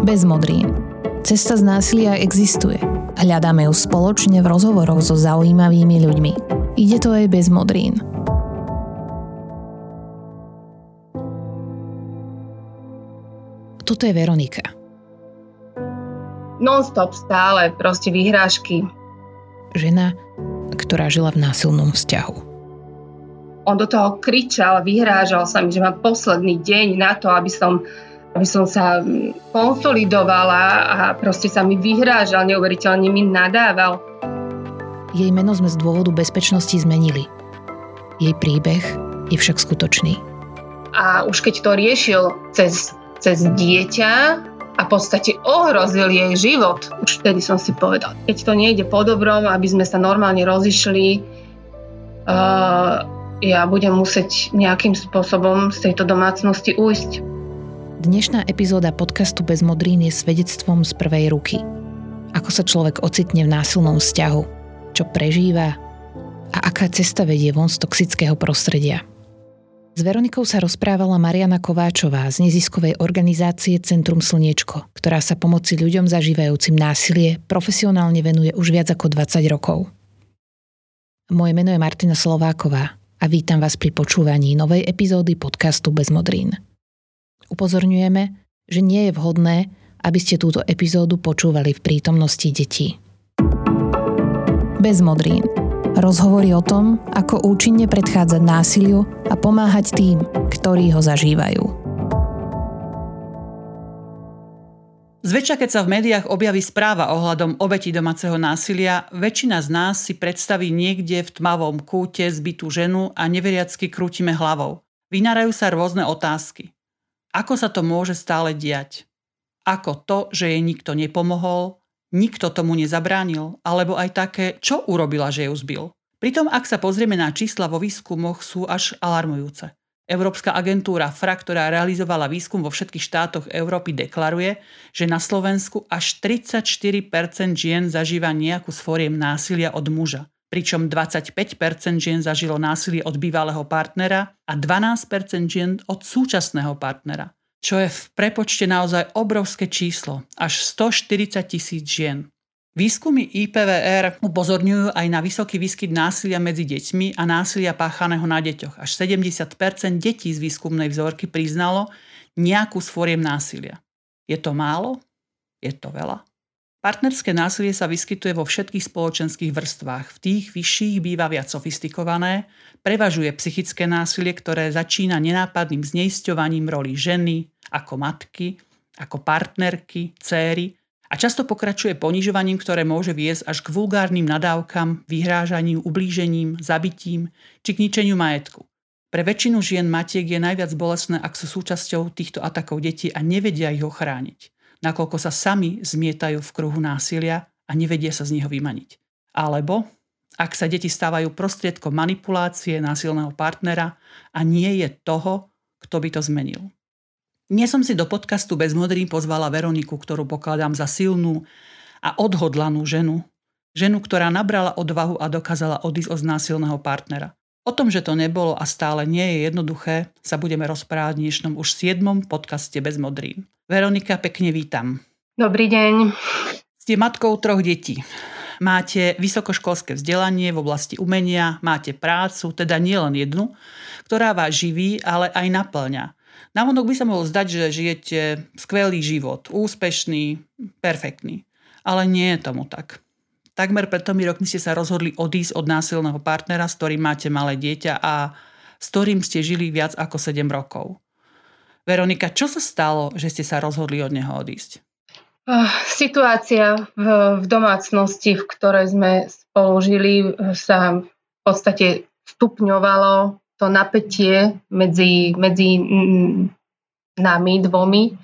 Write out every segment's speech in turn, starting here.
Bez modrín. Cesta z násilia existuje. Hľadáme ju spoločne v rozhovoroch so zaujímavými ľuďmi. Ide to aj bez modrín. Toto je Veronika. Non-stop stále, proste vyhrážky. Žena, ktorá žila v násilnom vzťahu on do toho kričal, vyhrážal sa mi, že mám posledný deň na to, aby som, aby som sa mm, konsolidovala a proste sa mi vyhrážal, neuveriteľne mi nadával. Jej meno sme z dôvodu bezpečnosti zmenili. Jej príbeh je však skutočný. A už keď to riešil cez, cez dieťa a v podstate ohrozil jej život, už vtedy som si povedal, keď to nejde po dobrom, aby sme sa normálne rozišli, uh, ja budem musieť nejakým spôsobom z tejto domácnosti ujsť. Dnešná epizóda podcastu Bez modrín je svedectvom z prvej ruky. Ako sa človek ocitne v násilnom vzťahu, čo prežíva a aká cesta vedie von z toxického prostredia. S Veronikou sa rozprávala Mariana Kováčová z neziskovej organizácie Centrum Slniečko, ktorá sa pomoci ľuďom zažívajúcim násilie profesionálne venuje už viac ako 20 rokov. Moje meno je Martina Slováková a vítam vás pri počúvaní novej epizódy podcastu Bez modrín. Upozorňujeme, že nie je vhodné, aby ste túto epizódu počúvali v prítomnosti detí. Bez modrín. Rozhovory o tom, ako účinne predchádzať násiliu a pomáhať tým, ktorí ho zažívajú. Zväčša, keď sa v médiách objaví správa ohľadom obeti domáceho násilia, väčšina z nás si predstaví niekde v tmavom kúte zbytú ženu a neveriacky krútime hlavou. Vynárajú sa rôzne otázky. Ako sa to môže stále diať? Ako to, že jej nikto nepomohol, nikto tomu nezabránil, alebo aj také, čo urobila, že ju zbil? Pritom, ak sa pozrieme na čísla vo výskumoch, sú až alarmujúce. Európska agentúra FRA, ktorá realizovala výskum vo všetkých štátoch Európy, deklaruje, že na Slovensku až 34% žien zažíva nejakú z násilia od muža, pričom 25% žien zažilo násilie od bývalého partnera a 12% žien od súčasného partnera, čo je v prepočte naozaj obrovské číslo, až 140 tisíc žien. Výskumy IPVR upozorňujú aj na vysoký výskyt násilia medzi deťmi a násilia páchaného na deťoch. Až 70% detí z výskumnej vzorky priznalo nejakú z násilia. Je to málo? Je to veľa? Partnerské násilie sa vyskytuje vo všetkých spoločenských vrstvách. V tých vyšších býva viac sofistikované, prevažuje psychické násilie, ktoré začína nenápadným zneisťovaním roli ženy, ako matky, ako partnerky, céry a často pokračuje ponižovaním, ktoré môže viesť až k vulgárnym nadávkam, vyhrážaniu, ublížením, zabitím či k ničeniu majetku. Pre väčšinu žien matiek je najviac bolestné, ak sú súčasťou týchto atakov detí a nevedia ich ochrániť, nakoľko sa sami zmietajú v kruhu násilia a nevedia sa z neho vymaniť. Alebo ak sa deti stávajú prostriedkom manipulácie násilného partnera a nie je toho, kto by to zmenil. Dnes som si do podcastu Bez modrín pozvala Veroniku, ktorú pokladám za silnú a odhodlanú ženu. Ženu, ktorá nabrala odvahu a dokázala odísť od násilného partnera. O tom, že to nebolo a stále nie je jednoduché, sa budeme rozprávať v dnešnom už 7. podcaste Bez modrín. Veronika, pekne vítam. Dobrý deň. Ste matkou troch detí. Máte vysokoškolské vzdelanie v oblasti umenia, máte prácu, teda nielen jednu, ktorá vás živí, ale aj naplňa. Navonok by sa mohol zdať, že žijete skvelý život, úspešný, perfektný. Ale nie je tomu tak. Takmer pred tomi rokmi ste sa rozhodli odísť od násilného partnera, s ktorým máte malé dieťa a s ktorým ste žili viac ako 7 rokov. Veronika, čo sa stalo, že ste sa rozhodli od neho odísť? Uh, situácia v, v domácnosti, v ktorej sme spolu žili, sa v podstate stupňovalo to napätie medzi, medzi nami dvomi.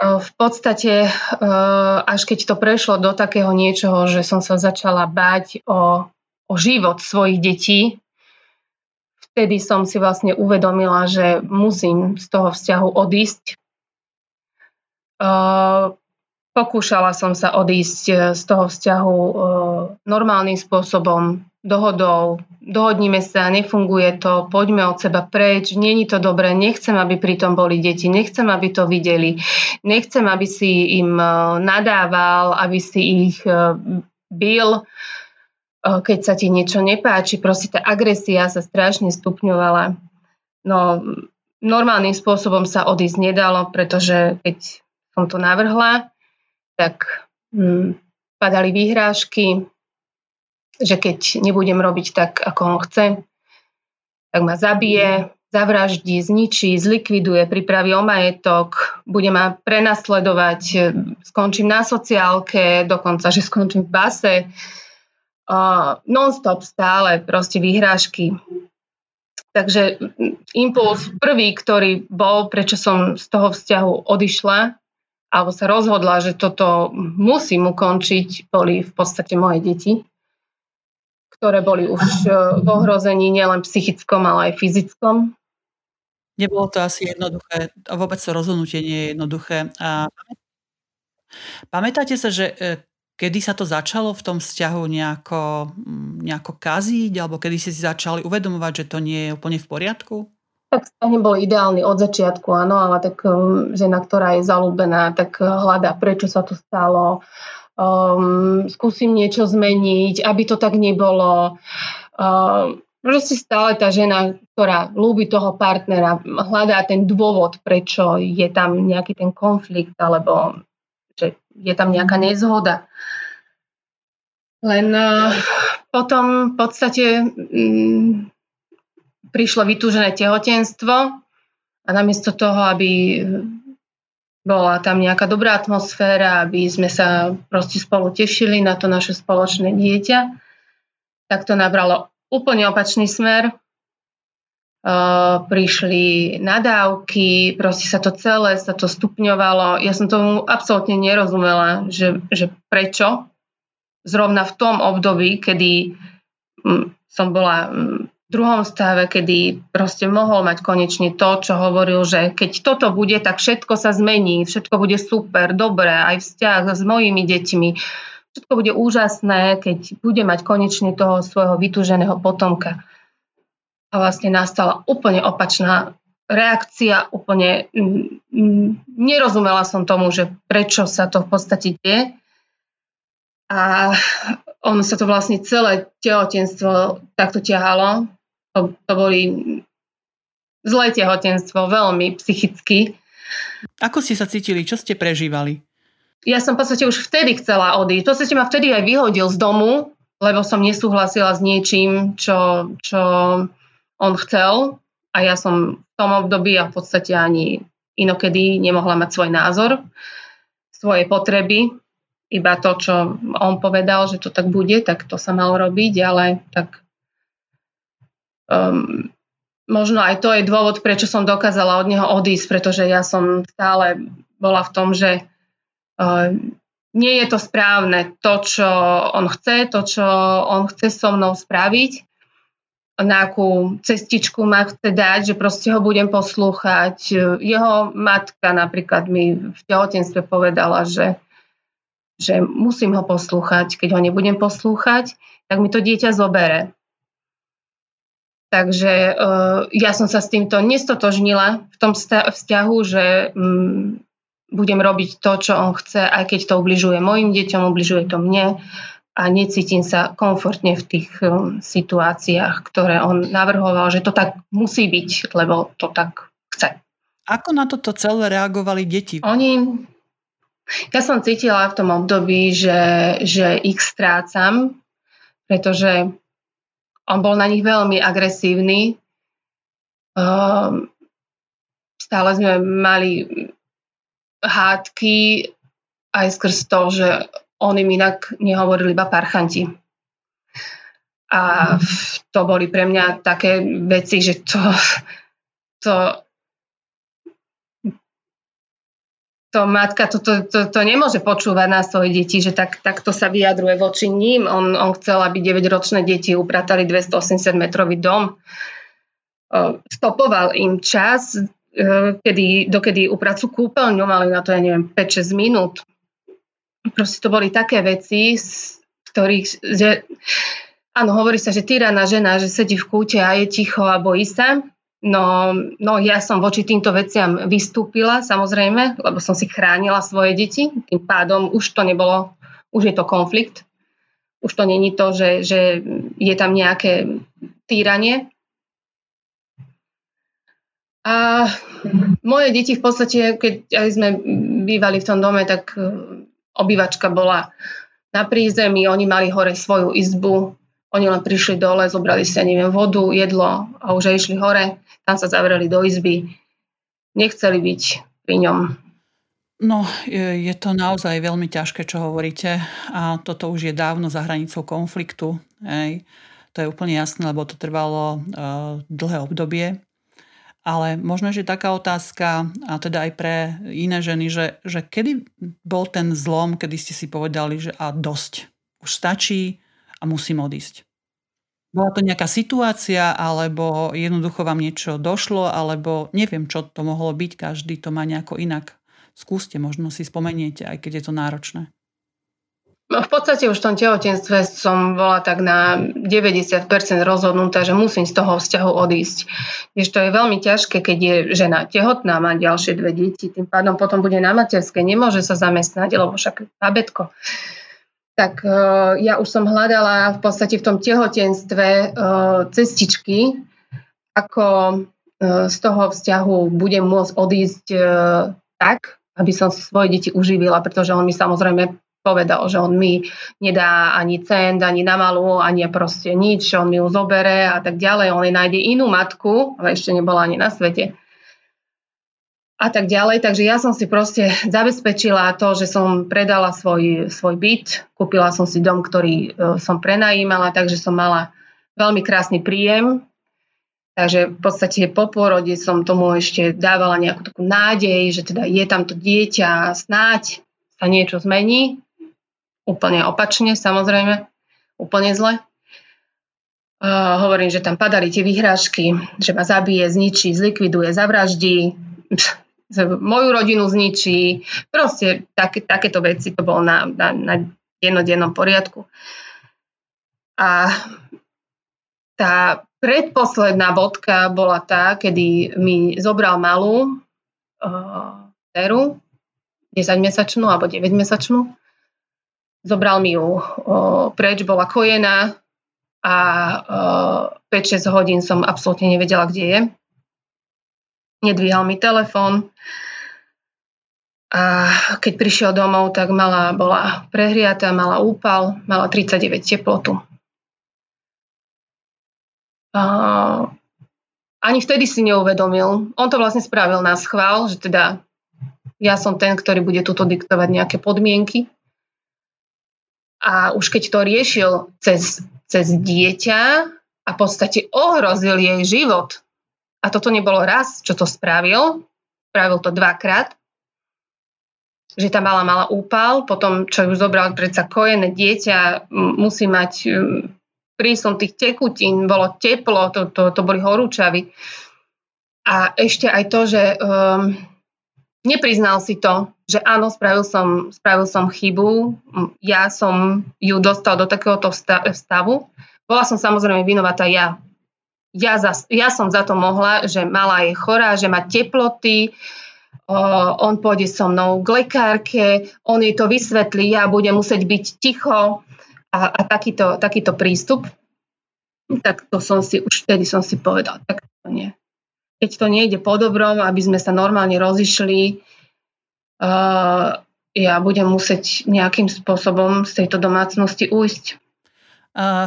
V podstate, až keď to prešlo do takého niečoho, že som sa začala báť o, o život svojich detí, vtedy som si vlastne uvedomila, že musím z toho vzťahu odísť. Pokúšala som sa odísť z toho vzťahu normálnym spôsobom, dohodou, dohodnime sa, nefunguje to, poďme od seba preč, není to dobré, nechcem, aby pri tom boli deti, nechcem, aby to videli, nechcem, aby si im e, nadával, aby si ich e, bil, e, keď sa ti niečo nepáči. Proste tá agresia sa strašne stupňovala. No, normálnym spôsobom sa odísť nedalo, pretože keď som to navrhla, tak hm, padali výhrážky, že keď nebudem robiť tak, ako on chce, tak ma zabije, zavraždí, zničí, zlikviduje, pripraví o majetok, bude ma prenasledovať, skončím na sociálke, dokonca, že skončím v base. Uh, non-stop stále proste výhrážky. Takže impuls prvý, ktorý bol, prečo som z toho vzťahu odišla, alebo sa rozhodla, že toto musím ukončiť, boli v podstate moje deti ktoré boli už e, v ohrození nielen psychickom, ale aj fyzickom. Nebolo to asi jednoduché, vôbec to rozhodnutie nie je jednoduché. A pamätáte sa, že e, kedy sa to začalo v tom vzťahu nejako, nejako kaziť, alebo kedy ste si začali uvedomovať, že to nie je úplne v poriadku? Tak vzťah nebol ideálny od začiatku, áno, ale tak e, žena, ktorá je zalúbená, tak hľadá, prečo sa to stalo, um, skúsim niečo zmeniť, aby to tak nebolo. Um, proste stále tá žena, ktorá ľúbi toho partnera, hľadá ten dôvod, prečo je tam nejaký ten konflikt, alebo že je tam nejaká nezhoda. Len uh, potom v podstate um, prišlo vytúžené tehotenstvo a namiesto toho, aby bola tam nejaká dobrá atmosféra, aby sme sa proste spolu tešili na to naše spoločné dieťa. Tak to nabralo úplne opačný smer. Uh, prišli nadávky, proste sa to celé, sa to stupňovalo. Ja som tomu absolútne nerozumela, že, že prečo zrovna v tom období, kedy hm, som bola hm, druhom stave, kedy proste mohol mať konečne to, čo hovoril, že keď toto bude, tak všetko sa zmení, všetko bude super, dobré, aj vzťah s mojimi deťmi. Všetko bude úžasné, keď bude mať konečne toho svojho vytúženého potomka. A vlastne nastala úplne opačná reakcia, úplne mm, mm, nerozumela som tomu, že prečo sa to v podstate deje. A ono sa to vlastne celé tehotenstvo takto ťahalo to, to boli zlé tehotenstvo, veľmi psychicky. Ako ste sa cítili? Čo ste prežívali? Ja som v podstate už vtedy chcela odísť. V podstate ma vtedy aj vyhodil z domu, lebo som nesúhlasila s niečím, čo, čo on chcel. A ja som v tom období a v podstate ani inokedy nemohla mať svoj názor, svoje potreby. Iba to, čo on povedal, že to tak bude, tak to sa malo robiť, ale tak um, možno aj to je dôvod, prečo som dokázala od neho odísť, pretože ja som stále bola v tom, že uh, nie je to správne to, čo on chce, to, čo on chce so mnou spraviť, na akú cestičku ma chce dať, že proste ho budem poslúchať. Jeho matka napríklad mi v tehotenstve povedala, že, že musím ho poslúchať. Keď ho nebudem poslúchať, tak mi to dieťa zobere. Takže uh, ja som sa s týmto nestotožnila v tom vzťahu, že um, budem robiť to, čo on chce, aj keď to ubližuje mojim deťom, ubližuje to mne a necítim sa komfortne v tých um, situáciách, ktoré on navrhoval, že to tak musí byť, lebo to tak chce. Ako na toto celé reagovali deti? Oni, ja som cítila v tom období, že, že ich strácam, pretože on bol na nich veľmi agresívny. Um, stále sme mali hádky aj skrz to, že on im inak nehovorili iba parchanti. A to boli pre mňa také veci, že to, to to matka to, to, to, to nemôže počúvať na svoje deti, že tak, takto sa vyjadruje voči ním. On, on chcel, aby 9-ročné deti upratali 280 metrový dom. Stopoval im čas, kedy, dokedy upracujú kúpeľňu, mali na to, ja neviem, 5-6 minút. Proste to boli také veci, z ktorých, že áno, hovorí sa, že tyraná žena, že sedí v kúte a je ticho a bojí sa. No, no ja som voči týmto veciam vystúpila, samozrejme, lebo som si chránila svoje deti. Tým pádom už to nebolo, už je to konflikt. Už to není to, že, že je tam nejaké týranie. A moje deti v podstate, keď aj sme bývali v tom dome, tak e, obývačka bola na prízemí, oni mali hore svoju izbu, oni len prišli dole, zobrali si, neviem, vodu, jedlo a už aj išli hore tam sa zavreli do izby, nechceli byť pri ňom. No, je to naozaj veľmi ťažké, čo hovoríte a toto už je dávno za hranicou konfliktu. Hej. To je úplne jasné, lebo to trvalo uh, dlhé obdobie. Ale možno, že taká otázka, a teda aj pre iné ženy, že, že kedy bol ten zlom, kedy ste si povedali, že a dosť, už stačí a musím odísť? Bola to nejaká situácia, alebo jednoducho vám niečo došlo, alebo neviem, čo to mohlo byť, každý to má nejako inak. Skúste, možno si spomeniete, aj keď je to náročné. No, v podstate už v tom tehotenstve som bola tak na 90% rozhodnutá, že musím z toho vzťahu odísť. Jež to je veľmi ťažké, keď je žena tehotná, má ďalšie dve deti, tým pádom potom bude na materskej, nemôže sa zamestnať, lebo však babetko tak uh, ja už som hľadala v podstate v tom tehotenstve uh, cestičky, ako uh, z toho vzťahu budem môcť odísť tak, aby som si svoje deti uživila, pretože on mi samozrejme povedal, že on mi nedá ani cent, ani na malú, ani proste nič, on mi ju zobere a tak ďalej. On jej nájde inú matku, ale ešte nebola ani na svete a tak ďalej. Takže ja som si proste zabezpečila to, že som predala svoj, svoj byt, kúpila som si dom, ktorý e, som prenajímala, takže som mala veľmi krásny príjem. Takže v podstate po pôrode som tomu ešte dávala nejakú takú nádej, že teda je tam to dieťa snáď sa niečo zmení. Úplne opačne, samozrejme. Úplne zle. Uh, hovorím, že tam padali tie vyhrážky, že ma zabije, zničí, zlikviduje, zavraždí. Moju rodinu zničí. Proste také, takéto veci to bolo na, na, na jednodennom poriadku. A tá predposledná bodka bola tá, kedy mi zobral malú uh, Teru, 10-mesačnú alebo 9-mesačnú. Zobral mi ju uh, preč, bola kojená a uh, 5-6 hodín som absolútne nevedela, kde je nedvíhal mi telefón. A keď prišiel domov, tak mala, bola prehriatá, mala úpal, mala 39 teplotu. A ani vtedy si neuvedomil. On to vlastne spravil na schvál, že teda ja som ten, ktorý bude tuto diktovať nejaké podmienky. A už keď to riešil cez, cez dieťa a v podstate ohrozil jej život, a toto nebolo raz, čo to spravil. Spravil to dvakrát. Že tá mala mala úpal, potom čo ju zobral predsa kojené dieťa, musí mať prísom tých tekutín, bolo teplo, to, to, to boli horúčavy. A ešte aj to, že um, nepriznal si to, že áno, spravil som, spravil som chybu, ja som ju dostal do takéhoto stavu. Bola som samozrejme vinovatá ja, ja, za, ja som za to mohla, že mala je chorá, že má teploty, on pôjde so mnou k lekárke, on jej to vysvetlí, ja budem musieť byť ticho a, a takýto, takýto prístup. Tak to som si, už vtedy som si povedal, tak to nie. Keď to nejde po dobrom, aby sme sa normálne rozišli, uh, ja budem musieť nejakým spôsobom z tejto domácnosti ujsť.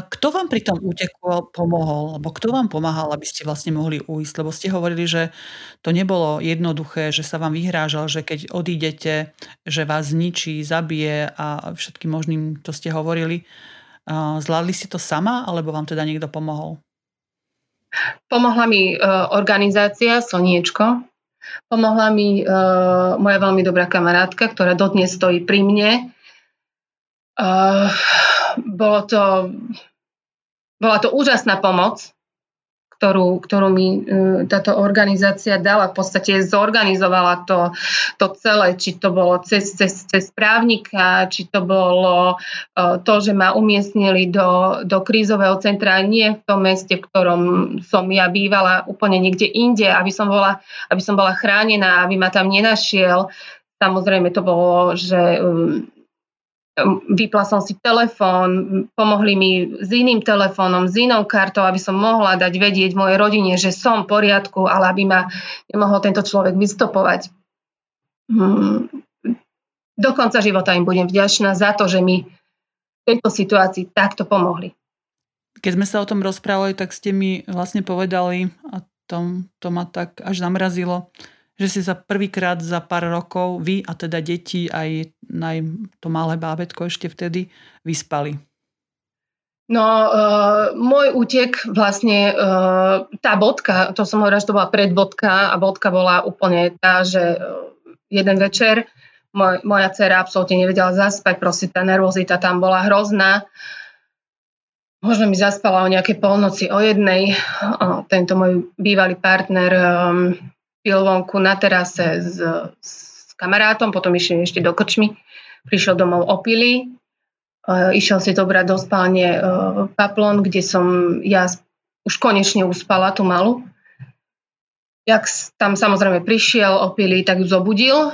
Kto vám pri tom úteku pomohol? Alebo kto vám pomáhal, aby ste vlastne mohli ujsť? Lebo ste hovorili, že to nebolo jednoduché, že sa vám vyhrážal, že keď odídete, že vás zničí, zabije a všetkým možným, to ste hovorili. Zvládli ste to sama, alebo vám teda niekto pomohol? Pomohla mi uh, organizácia Slniečko. Pomohla mi uh, moja veľmi dobrá kamarátka, ktorá dodnes stojí pri mne. Bolo to, bola to úžasná pomoc, ktorú, ktorú mi e, táto organizácia dala, v podstate zorganizovala to, to celé, či to bolo cez, cez, cez právnika, či to bolo e, to, že ma umiestnili do, do krízového centra nie v tom meste, v ktorom som ja bývala, úplne niekde inde, aby som bola, aby som bola chránená, aby ma tam nenašiel. Samozrejme to bolo, že um, vypla som si telefón, pomohli mi s iným telefónom, s inou kartou, aby som mohla dať vedieť mojej rodine, že som v poriadku, ale aby ma nemohol tento človek vystopovať. Hmm. Do konca života im budem vďačná za to, že mi v tejto situácii takto pomohli. Keď sme sa o tom rozprávali, tak ste mi vlastne povedali, a to, to ma tak až zamrazilo, že si za prvýkrát za pár rokov vy a teda deti aj, aj to malé bábetko ešte vtedy vyspali? No, uh, môj útek vlastne, uh, tá bodka, to som hovorila, že to bola predbodka a bodka bola úplne tá, že uh, jeden večer moj, moja dcera absolútne nevedela zaspať, proste tá nervozita tam bola hrozná. Možno mi zaspala o nejaké polnoci, o jednej. Uh, tento môj bývalý partner um, pil vonku na terase s, s kamarátom, potom išiel ešte do krčmy, prišiel domov opilý, uh, išiel si dobrať do spálne uh, paplon, kde som ja už konečne uspala tú malú. Jak tam samozrejme prišiel opilý, tak ju zobudil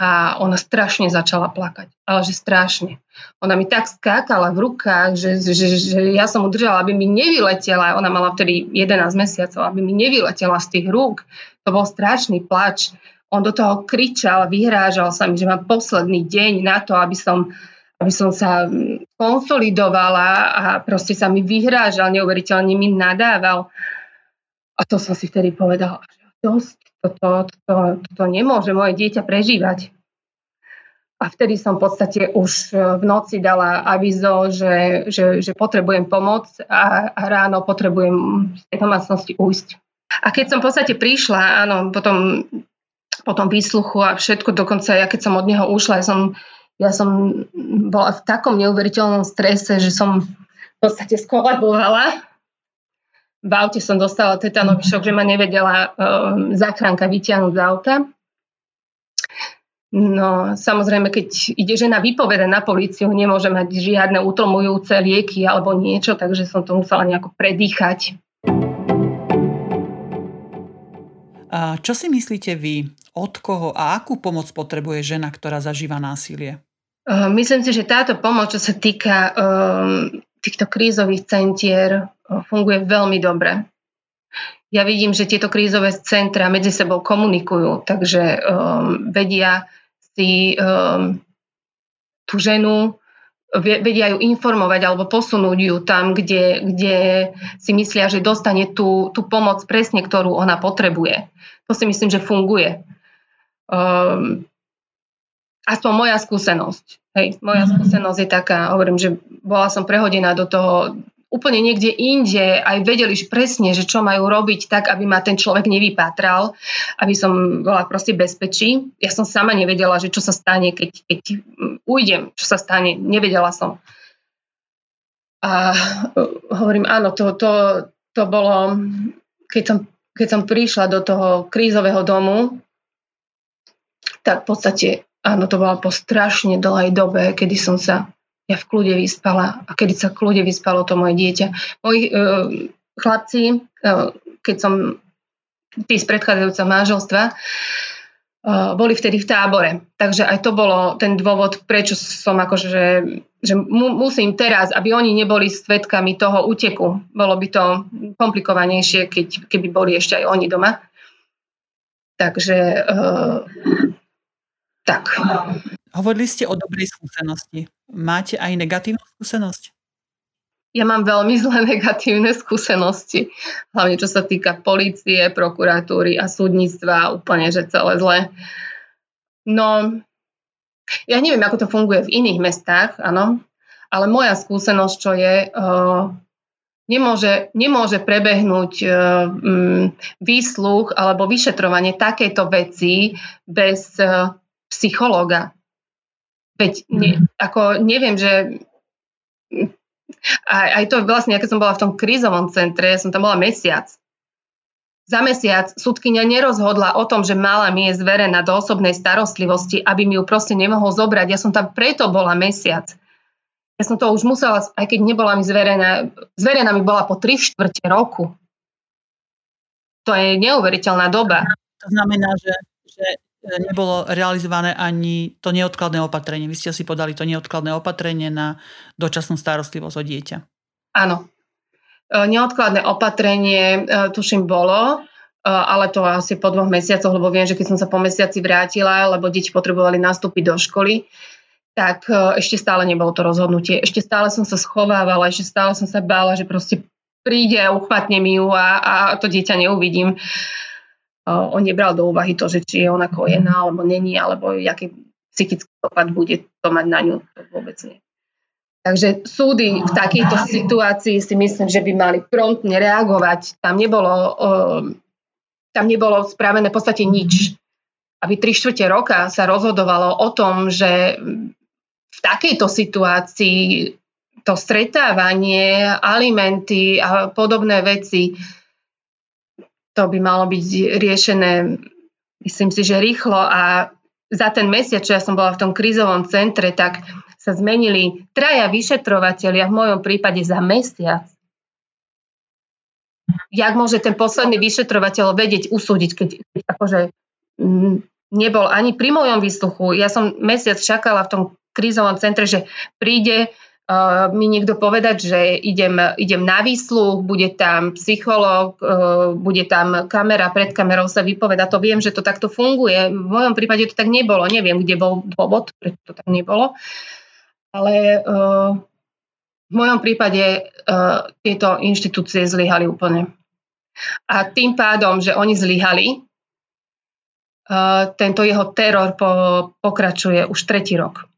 a ona strašne začala plakať. Ale že strašne. Ona mi tak skákala v rukách, že, že, že ja som udržala, aby mi nevyletela. Ona mala vtedy 11 mesiacov, aby mi nevyletela z tých rúk. To bol strašný plač. On do toho kričal, vyhrážal sa mi, že mám posledný deň na to, aby som, aby som sa konsolidovala a proste sa mi vyhrážal, neuveriteľne mi nadával. A to som si vtedy povedala, že dosť, toto, toto, toto nemôže moje dieťa prežívať. A vtedy som v podstate už v noci dala avizo, že, že, že potrebujem pomoc a, a ráno potrebujem z tej domácnosti ujsť. A keď som v podstate prišla, áno, potom, potom výsluchu a všetko, dokonca ja keď som od neho ušla, ja som, ja som bola v takom neuveriteľnom strese, že som v podstate skolabovala v aute som dostala tetanový šok, že ma nevedela um, záchranka vyťahnuť z auta. No, samozrejme, keď ide žena vypoveda na políciu, nemôže mať žiadne utlmujúce lieky alebo niečo, takže som to musela nejako predýchať. A čo si myslíte vy, od koho a akú pomoc potrebuje žena, ktorá zažíva násilie? Myslím si, že táto pomoc, čo sa týka um, týchto krízových centier, funguje veľmi dobre. Ja vidím, že tieto krízové centra medzi sebou komunikujú, takže um, vedia si um, tú ženu vedia ju informovať alebo posunúť ju tam, kde, kde si myslia, že dostane tú, tú pomoc presne, ktorú ona potrebuje. To si myslím, že funguje. Um, aspoň moja skúsenosť. Hej, moja mhm. skúsenosť je taká, hovorím, že bola som prehodená do toho úplne niekde inde aj vedeli presne, že čo majú robiť tak, aby ma ten človek nevypátral, aby som bola proste bezpečí. Ja som sama nevedela, že čo sa stane, keď, keď ujdem, čo sa stane. Nevedela som. A hovorím, áno, to, to, to bolo, keď som, keď som prišla do toho krízového domu, tak v podstate, áno, to bolo po strašne dlhej dobe, kedy som sa ja v kľude vyspala a kedy sa v kľude vyspalo to moje dieťa. Moji e, chlapci, e, keď som tí z predchádzajúceho manželstva, e, boli vtedy v tábore. Takže aj to bolo ten dôvod, prečo som akože, že, že mu, musím teraz, aby oni neboli svetkami toho úteku. Bolo by to komplikovanejšie, keď, keby boli ešte aj oni doma. Takže e, tak. Hovorili ste o dobrej skúsenosti. Máte aj negatívnu skúsenosť? Ja mám veľmi zlé negatívne skúsenosti, hlavne čo sa týka polície, prokuratúry a súdnictva, úplne, že celé zlé. No, ja neviem, ako to funguje v iných mestách, áno, ale moja skúsenosť, čo je, uh, nemôže, nemôže prebehnúť uh, um, výsluch alebo vyšetrovanie takéto veci bez uh, psychológa. Veď ne, mhm. ako neviem, že aj, aj to vlastne, keď som bola v tom krízovom centre, som tam bola mesiac. Za mesiac súdkynia nerozhodla o tom, že mala mi je zverená do osobnej starostlivosti, aby mi ju proste nemohol zobrať. Ja som tam preto bola mesiac. Ja som to už musela, aj keď nebola mi zverená, zverená mi bola po 3 štvrte roku. To je neuveriteľná doba. To znamená, že, že nebolo realizované ani to neodkladné opatrenie. Vy ste si podali to neodkladné opatrenie na dočasnú starostlivosť o dieťa. Áno, E, neodkladné opatrenie, e, tuším, bolo, e, ale to asi po dvoch mesiacoch, lebo viem, že keď som sa po mesiaci vrátila, lebo deti potrebovali nastúpiť do školy, tak ešte stále nebolo to rozhodnutie. Ešte stále som sa schovávala, ešte stále som sa bála, že proste príde a uchmatne mi ju a, a to dieťa neuvidím. On nebral do úvahy to, že či je ona kojená, alebo není, alebo aký psychický dopad bude to mať na ňu. To vôbec nie. Takže súdy v takejto situácii si myslím, že by mali promptne reagovať. Tam nebolo, tam nebolo spravené v podstate nič. Aby tri štvrte roka sa rozhodovalo o tom, že v takejto situácii to stretávanie, alimenty a podobné veci, to by malo byť riešené, myslím si, že rýchlo a za ten mesiac, čo ja som bola v tom krízovom centre, tak sa zmenili traja vyšetrovateľia, v mojom prípade za mesiac. Jak môže ten posledný vyšetrovateľ vedieť usúdiť, keď, akože nebol ani pri mojom výsluchu. Ja som mesiac čakala v tom krízovom centre, že príde uh, mi niekto povedať, že idem, idem na výsluch, bude tam psychológ, uh, bude tam kamera, pred kamerou sa vypoveda. To viem, že to takto funguje. V mojom prípade to tak nebolo. Neviem, kde bol dôvod, prečo to tak nebolo. Ale uh, v mojom prípade uh, tieto inštitúcie zlyhali úplne. A tým pádom, že oni zlyhali, uh, tento jeho teror po, pokračuje už tretí rok.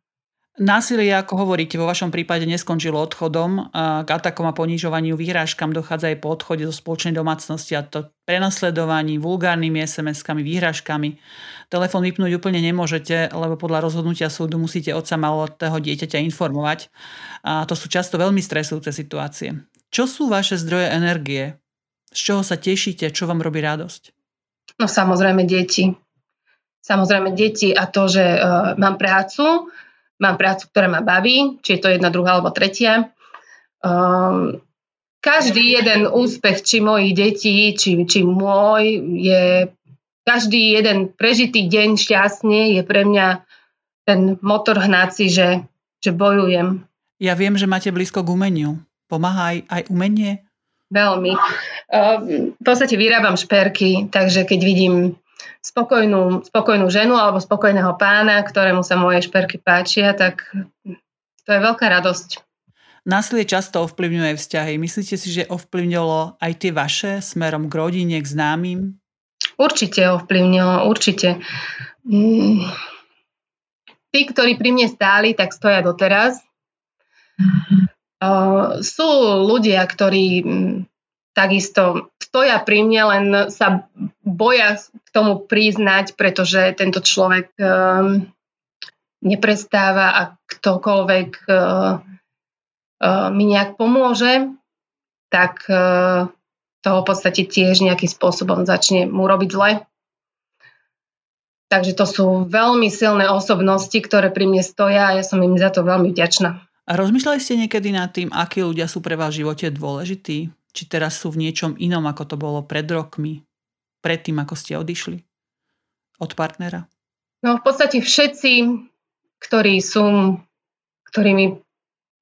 Násilie, ako hovoríte, vo vašom prípade neskončilo odchodom. K atakom a ponižovaniu, vyhrážkam dochádza aj po odchode zo spoločnej domácnosti a to prenasledovaní, vulgárnymi SMS-kami, výhrážkami. Telefón vypnúť úplne nemôžete, lebo podľa rozhodnutia súdu musíte otca malého dieťaťa informovať. A to sú často veľmi stresujúce situácie. Čo sú vaše zdroje energie? Z čoho sa tešíte? Čo vám robí radosť? No samozrejme deti. Samozrejme deti a to, že uh, mám prácu, mám prácu, ktorá ma baví, či je to jedna, druhá alebo tretia. Um, každý jeden úspech, či mojich detí, či, či môj, je každý jeden prežitý deň šťastne je pre mňa ten motor hnáci, že, že bojujem. Ja viem, že máte blízko k umeniu. Pomáha aj, aj umenie? Veľmi. Ehm, v podstate vyrábam šperky, takže keď vidím spokojnú, spokojnú ženu alebo spokojného pána, ktorému sa moje šperky páčia, tak to je veľká radosť. Násilie často ovplyvňuje vzťahy. Myslíte si, že ovplyvnilo aj tie vaše smerom k rodine, k známym? Určite ovplyvnilo, určite. Mm. Tí, ktorí pri mne stáli, tak stoja doteraz. Uh, sú ľudia, ktorí mm, takisto stoja pri mne, len sa boja k tomu priznať, pretože tento človek um, neprestáva a ktokoľvek uh, uh, mi nejak pomôže, tak uh, toho v podstate tiež nejakým spôsobom začne mu robiť zle. Takže to sú veľmi silné osobnosti, ktoré pri mne stoja a ja som im za to veľmi vďačná. A rozmýšľali ste niekedy nad tým, akí ľudia sú pre vás v živote dôležití? Či teraz sú v niečom inom, ako to bolo pred rokmi, pred tým, ako ste odišli od partnera? No v podstate všetci, ktorí sú, ktorí mi,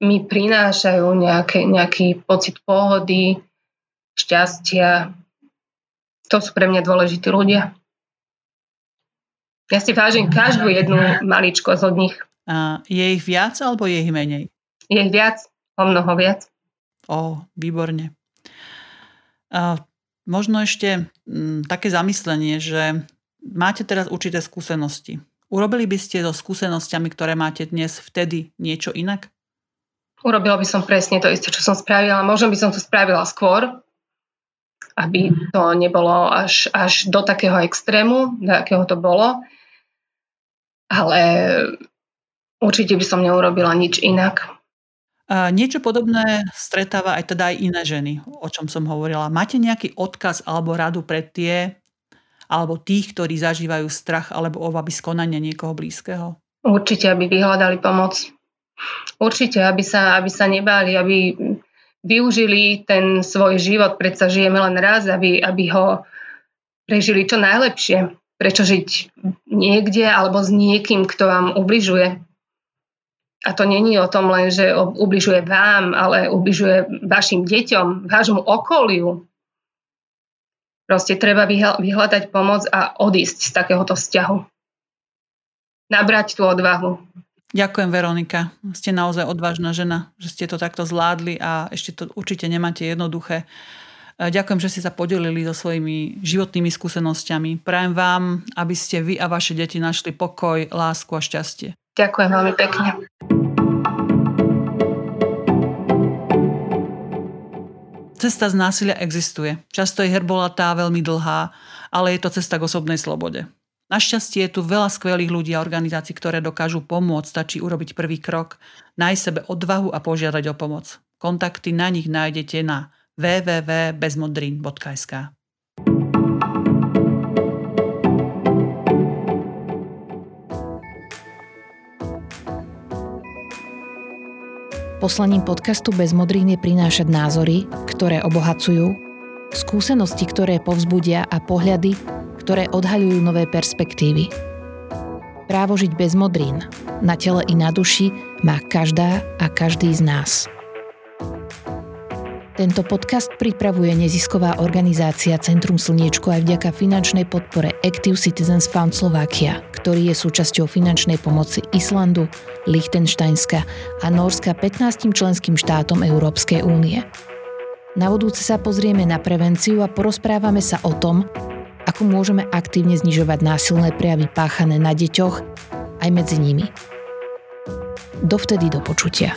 mi prinášajú nejaké, nejaký pocit pohody, šťastia, to sú pre mňa dôležití ľudia. Ja si vážim každú jednu maličkosť od nich. A je ich viac alebo je ich menej? Je ich viac, o mnoho viac. O, výborne. Možno ešte mm, také zamyslenie, že máte teraz určité skúsenosti. Urobili by ste so skúsenosťami, ktoré máte dnes vtedy niečo inak? Urobila by som presne to isté, čo som spravila. Možno by som to spravila skôr, aby to nebolo až, až do takého extrému, do akého to bolo. Ale určite by som neurobila nič inak. Niečo podobné stretáva aj teda aj iné ženy, o čom som hovorila. Máte nejaký odkaz alebo radu pre tie, alebo tých, ktorí zažívajú strach alebo obavy z konania niekoho blízkeho? Určite, aby vyhľadali pomoc. Určite, aby sa, aby sa nebáli, aby využili ten svoj život, predsa žijeme len raz, aby, aby ho prežili čo najlepšie. Prečo žiť niekde alebo s niekým, kto vám ubližuje? A to není o tom len, že ubližuje vám, ale ubližuje vašim deťom, vášmu okoliu. Proste treba vyhľadať pomoc a odísť z takéhoto vzťahu. Nabrať tú odvahu. Ďakujem, Veronika. Ste naozaj odvážna žena, že ste to takto zvládli a ešte to určite nemáte jednoduché. Ďakujem, že ste sa podelili so svojimi životnými skúsenosťami. Prajem vám, aby ste vy a vaše deti našli pokoj, lásku a šťastie. Ďakujem veľmi pekne. Cesta z násilia existuje. Často je herbolatá, veľmi dlhá, ale je to cesta k osobnej slobode. Našťastie je tu veľa skvelých ľudí a organizácií, ktoré dokážu pomôcť, stačí urobiť prvý krok, nájsť sebe odvahu a požiadať o pomoc. Kontakty na nich nájdete na www.bezmodrin.sk. Poslaním podcastu Bez modrín je prinášať názory, ktoré obohacujú, skúsenosti, ktoré povzbudia a pohľady, ktoré odhaľujú nové perspektívy. Právo žiť bez modrín, na tele i na duši, má každá a každý z nás. Tento podcast pripravuje nezisková organizácia Centrum Slniečko aj vďaka finančnej podpore Active Citizens Fund Slovakia, ktorý je súčasťou finančnej pomoci Islandu, Liechtensteinska a Norska 15 členským štátom Európskej únie. Na budúce sa pozrieme na prevenciu a porozprávame sa o tom, ako môžeme aktívne znižovať násilné prejavy páchané na deťoch aj medzi nimi. Dovtedy do počutia.